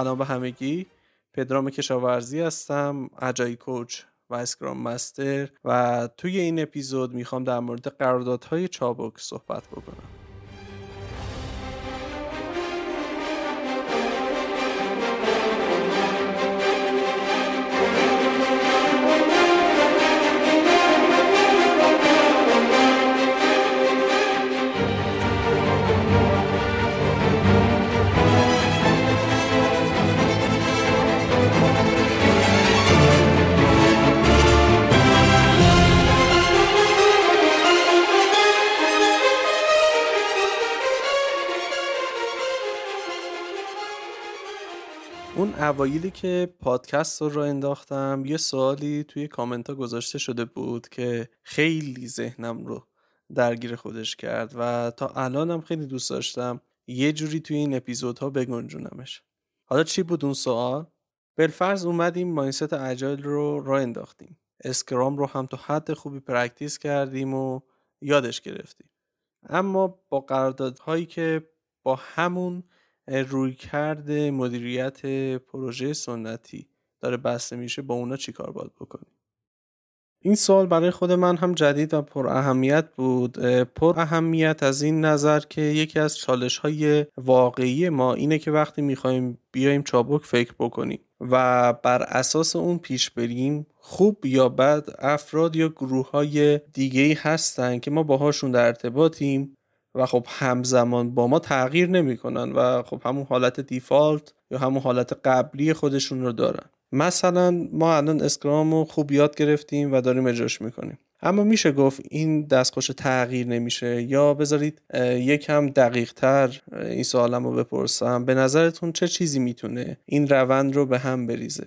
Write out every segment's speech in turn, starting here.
سلام به همگی. پدرام کشاورزی هستم اجای کوچ و اسکرام مستر و توی این اپیزود می‌خوام در مورد قراردادهای چابک صحبت بکنم. اوایلی که پادکست رو را انداختم یه سوالی توی کامنت ها گذاشته شده بود که خیلی ذهنم رو درگیر خودش کرد و تا الانم خیلی دوست داشتم یه جوری توی این اپیزودها بگنجونمش. حالا چی بود اون سوال؟ بالفرض اومدیم ماینست اجایل رو راه انداختیم. اسکرام رو هم تا حد خوبی practice کردیم و یادش گرفتیم. اما با قراردادهایی که با همون رویکرد مدیریت پروژه سنتی. داره بسته میشه با اونا چیکار باید بکنیم؟ این سوال برای خود من هم جدید و پر اهمیت بود. پر اهمیت از این نظر که یکی از چالش های واقعی ما اینه که وقتی می‌خوایم بیایم چابک فکر بکنیم و بر اساس اون پیش بریم خوب یا بد افراد یا گروه های دیگه هستن که ما باهاشون در ارتباطیم. و خب همزمان با ما تغییر نمی‌کنن و خب همون حالت دیفالت یا همون حالت قبلی خودشون رو دارن. مثلا ما الان اسکرام رو خوب یاد گرفتیم و داریم اجراش می‌کنیم. اما میشه گفت این دستخوش تغییر نمیشه. یا بذارید یکم دقیق تر این سوالم رو بپرسم. به نظرتون چه چیزی می‌تونه این روند رو به هم بریزه؟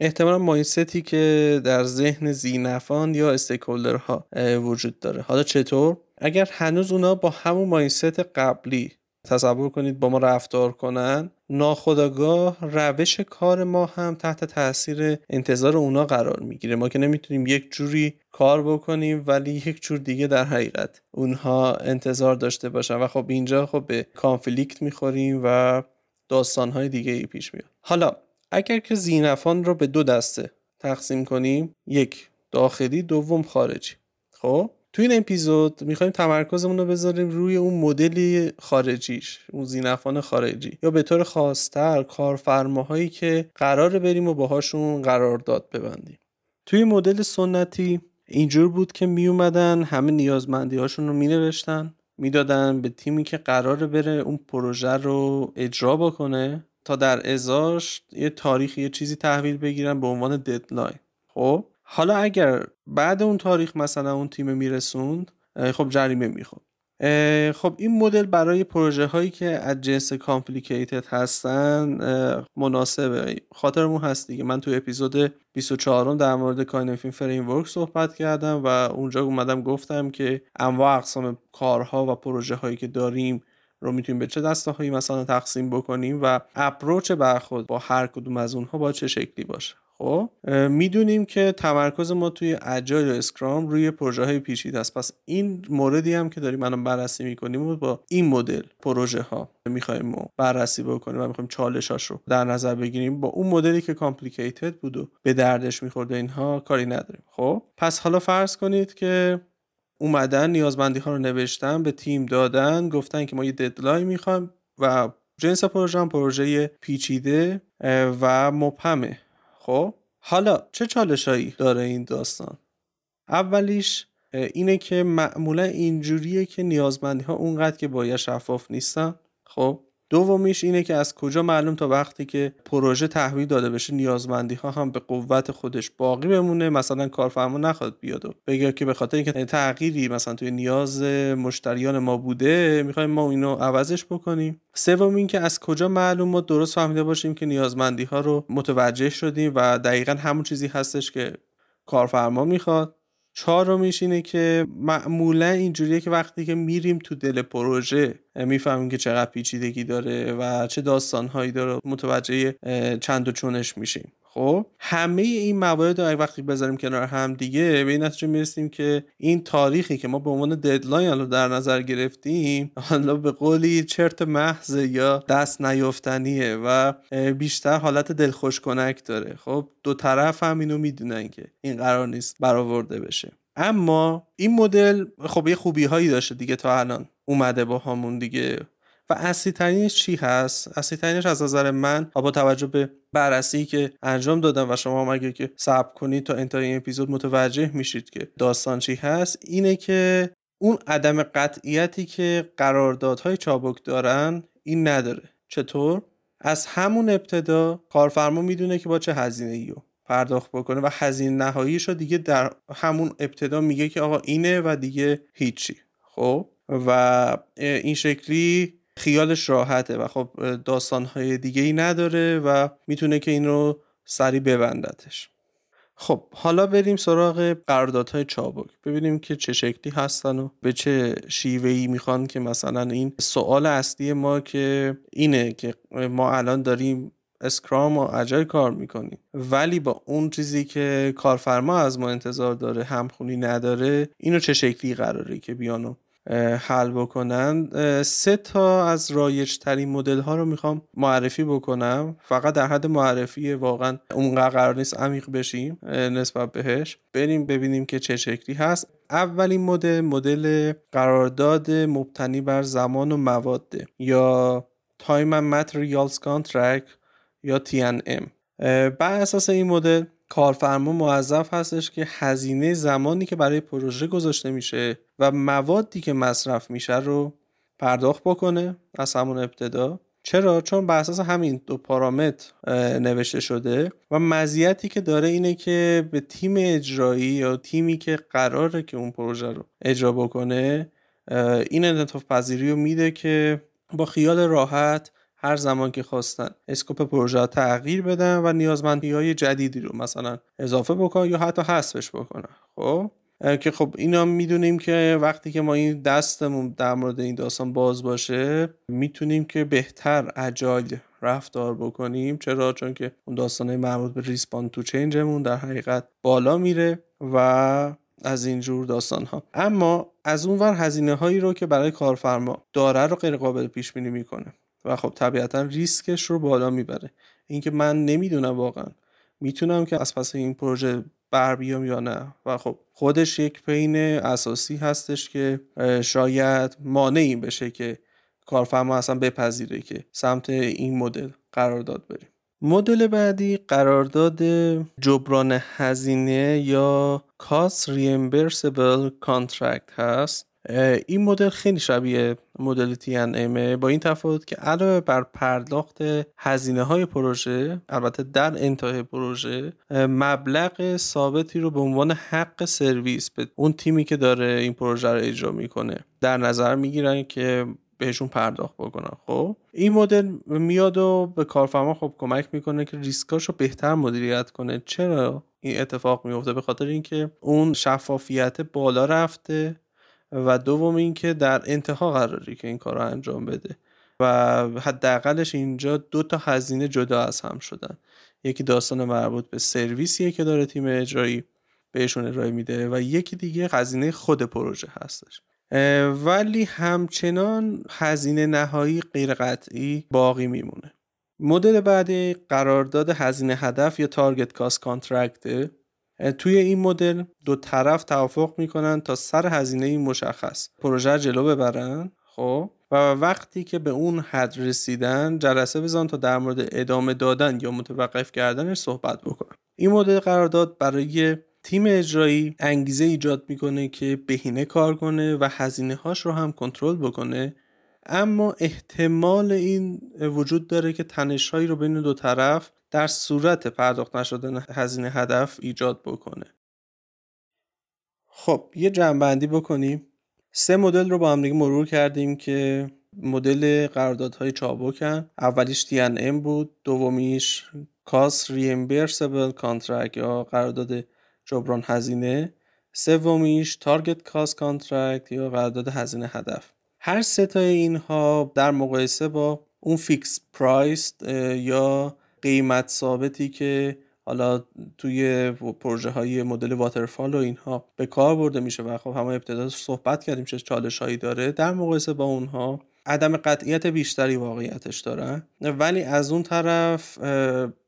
احتمالا مایندستی که در ذهن زینفان یا استیکولدرها وجود داره. حالا چطور؟ اگر هنوز اونا با همون مایندست قبلی تصور کنید با ما رفتار کنن ناخداگاه روش کار ما هم تحت تاثیر انتظار اونا قرار می‌گیره. ما که نمی‌تونیم یک جوری کار بکنیم ولی یک جور دیگه در حقیقت اونها انتظار داشته باشن. و خب اینجا خب به کانفلیکت می‌خوریم و داستانهای دیگه ای پیش میاد. حالا اگر که زینفان رو به دو دسته تقسیم کنیم یک داخلی دوم خارجی. خب؟ تو این اپیزود می‌خوایم تمرکزمون رو بذاریم روی اون مدل خارجیش اون زینفان خارجی. یا به طور خاصتر کارفرماهایی که قرار بریم و باهاشون قرارداد ببندیم. توی مدل سنتی اینجور بود که میومدن همه نیازمندی هاشون رو مینوشتن می‌دادن به تیمی که قرار بره اون پروژه رو اجرا بکنه تا در ازاش یه تاریخ یه چیزی تحویل بگیرن به عنوان ددلاین خب؟ حالا اگر بعد اون تاریخ مثلا اون تیم میرسوند خب جریمه می‌خورد. خب این مدل برای پروژه هایی که از جنس complicated هستن مناسبه. خاطرمون هست دیگه. من تو اپیزود 24 در مورد Cynefin framework صحبت کردم و اونجا اومدم گفتم که انواع اقسام کارها و پروژه هایی که داریم رو می‌تونیم به چه دسته هایی مثلا تقسیم بکنیم و approach برخورد با هر کدوم از اونها با چه شکلی باشه. خب؟ می‌دونیم که تمرکز ما توی agile و اسکرام روی پروژه های پیچیده است. پس این موردی هم که داریم الان بررسی می‌کنیم و با این مدل پروژه ها می‌خوایم بررسی بکنیم و می‌خوایم چالشاش رو در نظر بگیریم. با اون مدلی که complicated بود و به دردش میخورده اینها کاری نداریم. خب؟ پس حالا فرض کنید که اومدن نیازمندی ها رو نوشتن به تیم دادن گفتن که ما یه deadline می‌خوایم و جنس پروژه هم پروژه پیچیده و مبهمه. خب؟ حالا چه چالشایی داره این داستان؟ اولیش اینه که معمولا اینجوریه که نیازمندی ها اونقدر که باید شفاف نیستن. خب؟ دومیش اینه که از کجا معلوم تا وقتی که پروژه تحویل داده بشه نیازمندی ها هم به قوت خودش باقی بمونه مثلا کارفرما نخواد بیاد و بگه که به خاطر اینکه تغییری مثلا توی نیاز مشتریان ما بوده می‌خوایم ما اینو عوضش بکنیم. سوم اینکه از کجا معلوم ما درست فهمیده باشیم که نیازمندی ها رو متوجه شدیم و دقیقا همون چیزی هستش که کارفرما می‌خواد. چهارمیش اینه که معمولا اینجوریه که وقتی که میریم تو دل پروژه می‌فهمیم که چقدر پیچیدگی داره و چه داستانهایی داره. متوجه چند و چونش میشیم. خب همه این موارد رو وقتی بذاریم کنار هم دیگه به این نتیجه می‌رسیم که این تاریخی که ما به عنوان ددلاین رو در نظر گرفتیم حالا به قولی چرت محض یا دست نیافتنیه و بیشتر حالت دلخوش کنک داره. خب دو طرف هم اینو می‌دونن که این قرار نیست برآورده بشه. اما این مدل خب یه خوبی هایی داشته دیگه تا الان. اومده با همون دیگه. و اصلی ترینش چی هست؟ اصلی ترینش از نظر من با توجه به بررسی که انجام دادم و شما هم اگه که صبر کنید تا انتهای این اپیزود متوجه میشید که داستان چی هست اینه که اون عدم قطعیتی که قراردادهای چابک دارن این نداره. چطور؟ از همون ابتدا کارفرما می‌دونه که با چه هزینه ای پرداخت بکنه و هزینه نهاییش رو دیگه در همون ابتدا میگه که آقا اینه و دیگه هیچی. خب؟ و این شکلی خیالش راحته و خب داستانهای دیگه ای نداره و می‌تونه که این رو سری ببندتش. خب حالا بریم سراغ قراردادهای چابک. ببینیم که چه شکلی هستن و به چه شیوهی می‌خوان که مثلا این سوال اصلی ما که اینه که ما الان داریم اسکرام و اجای کار می‌کنیم ولی با اون چیزی که کارفرما از ما انتظار داره همخونی نداره اینو چه شکلی قراره که بیانو حل بکنن. سه تا از رایج ترین مدل ها رو می‌خوام معرفی بکنم. فقط در حد معرفی واقعا اونقدر قرار نیست عمیق بشیم نسبت بهش. بریم ببینیم که چه شکلی هست. اولین مدل مدل قرارداد مبتنی بر زمان و مواده یا Time and Materials Contract یا TNM بر اساس این مدل کارفرما موظف هستش که هزینه زمانی که برای پروژه گذاشته میشه و موادی که مصرف میشه رو پرداخت بکنه. از همون ابتدا. چرا؟ چون بر اساس همین دو پارامتر نوشته شده و مزیتی که داره اینه که به تیم اجرایی یا تیمی که قراره که اون پروژه رو اجرا بکنه این انعطاف پذیری رو میده که با خیال راحت هر زمان که خواستن scope پروژه تغییر بدن و نیازمندی های جدیدی رو مثلا اضافه بکنن یا حتی حذفش بکنن. خب؟ که خب اینا می‌دونیم که وقتی که ما این دستمون در مورد این داستان باز باشه می‌تونیم که بهتر agile رفتار بکنیم. چرا؟ چون که اون داستانه مربوط به respond to change مون در حقیقت بالا میره و از اینجور داستان ها اما از اونور هزینه هایی رو که برای کارفرما داره رو غیر قابل پیش بینی می‌کنه. و خب طبیعتا ریسکش رو بالا می‌بره. اینکه من نمی‌دونم واقعا می‌تونم که از پس این پروژه بر بیام یا نه. و خب خودش یک پین اساسی هستش که شاید مانعی بشه که کارفرما اصلا بپذیره که سمت این مدل قرار داد بریم. مدل بعدی قرارداد جبران هزینه یا Cost Reimbursable Contract هست. این مدل خیلی شبیه مدل ام با این تفاوت که علاوه بر پرداخت هزینه های پروژه البته در انتهای پروژه مبلغ ثابتی رو به عنوان حق سرویس به اون تیمی که داره این پروژه رو اجرا می‌کنه در نظر می‌گیرن که بهشون پرداخت بکنن. خب این مدل میاد و به کارفرما خب کمک می‌کنه که ریسکاش رو بهتر مدیریت کنه. چرا این اتفاق میفته به خاطر اینکه اون شفافیت بالا رفته و دوم اینکه در انتها قراری که این کار رو انجام بده. و حداقلش اینجا دو تا هزینه جدا از هم شدن. یکی داستان مربوط به سرویسیه که داره تیم اجرایی بهشون ارائه میده و یکی دیگه هزینه خود پروژه هستش. ولی همچنان هزینه نهایی غیر قطعی باقی میمونه. مدل بعدی قرارداد هزینه هدف یا تارگت کاست کانترکته توی این مدل دو طرف توافق می‌کنن تا سر هزینه مشخص پروژه جلو ببرن خب؟ و وقتی که به اون حد رسیدن جلسه بزن تا در مورد ادامه دادن یا متوقف کردنش صحبت بکنن. این مدل قرارداد برای تیم اجرایی انگیزه ایجاد می‌کنه که بهینه کار کنه و هزینه هاش رو هم کنترل بکنه. اما احتمال این وجود داره که تنشهایی رو بین دو طرف در صورت پرداخت نشدن هزینه هدف ایجاد بکنه. خب یه جمع‌بندی بکنیم. سه مدل رو با هم دیگه مرور کردیم که مدل قراردادهای چابکن. اولیش T&M بود دومیش cost reimbursable contract یا قرارداد جبران هزینه. سومیش target cost contract یا قرارداد هزینه هدف. هر سه تا اینها در مقایسه با اون fixed price یا قیمت ثابتی که حالا توی پروژه های مدل واترفال و اینها به کار برده میشه و خب همه ابتدا صحبت کردیم چه چالش هایی داره در مقایسه با اونها عدم قطعیت بیشتری واقعیتش دارن ولی از اون طرف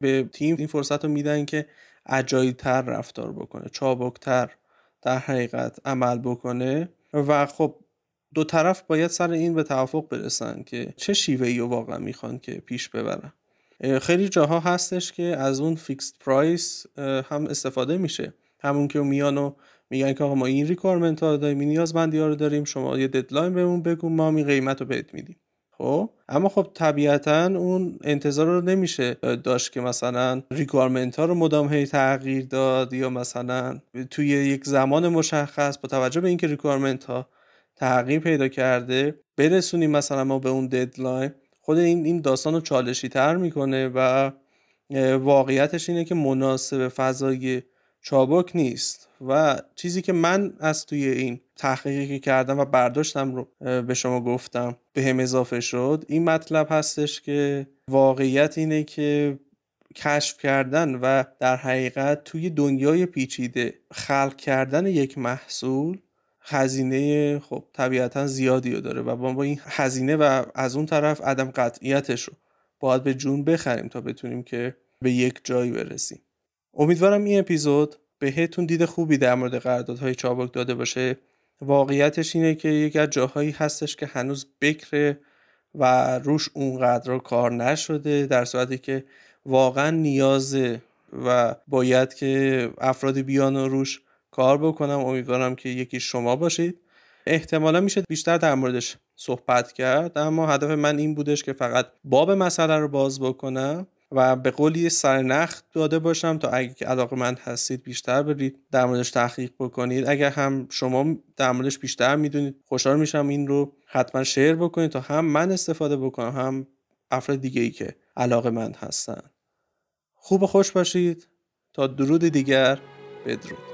به تیم این فرصت رو میدن که تر رفتار بکنه چابکتر در حقیقت عمل بکنه و خب دو طرف باید سر این به توافق برسن که چه شیوه رو واقعا می‌خوان که پیش ببرن. خیلی جاها هستش که از اون fixed price هم استفاده میشه. همون که میان و میگن که آقا ما این requirement ها داریم این نیازمندی ها رو داریم شما یه deadline بهمون بگو ما هم قیمت رو بهت میدیم. خب؟ اما خب طبیعتا اون انتظار رو نمیشه داشت که مثلا requirement ها رو مدام هی تغییر داد یا مثلا توی یک زمان مشخص با توجه به اینکه requirement ها تغییر پیدا کرده برسونیم مثلا ما به اون deadline خود این این داستان رو چالشی تر می‌کنه و واقعیتش اینه که مناسب فضای چابک نیست و چیزی که من از توی این تحقیقی که کردم و برداشتم رو به شما گفتم به هم اضافه شد. این مطلب هستش که واقعیت اینه که کشف کردن و در حقیقت توی دنیای پیچیده خلق کردن یک محصول هزینه خب طبیعتا زیادی رو داره و با این هزینه و از اون طرف عدم قطعیتش رو باید به جون بخریم تا بتونیم که به یک جایی برسیم. امیدوارم این اپیزود بهتون دید خوبی در مورد قراردادهای چابک داده باشه. واقعیتش اینه که یک از جاهایی هستش که هنوز بکره و روش اونقدر کار نشده در صورتی که واقعا نیازه و باید که افرادی بیان و روش کار بکنم. امیدوارم که یکی شما باشید. احتمالا میشه بیشتر در موردش صحبت کرد اما هدف من این بودش که فقط باب مسئله رو باز بکنم و به قولی سرنخ داده باشم تا اگه من هستید بیشتر برید در موردش تحقیق بکنید. اگر هم شما در موردش بیشتر می‌دونید خوشحال میشم این رو حتما شیر بکنید تا هم من استفاده بکنم هم افراد دیگه ای که علاقه من هستن. خوب خوش باشید. تا درود دیگر بدرود.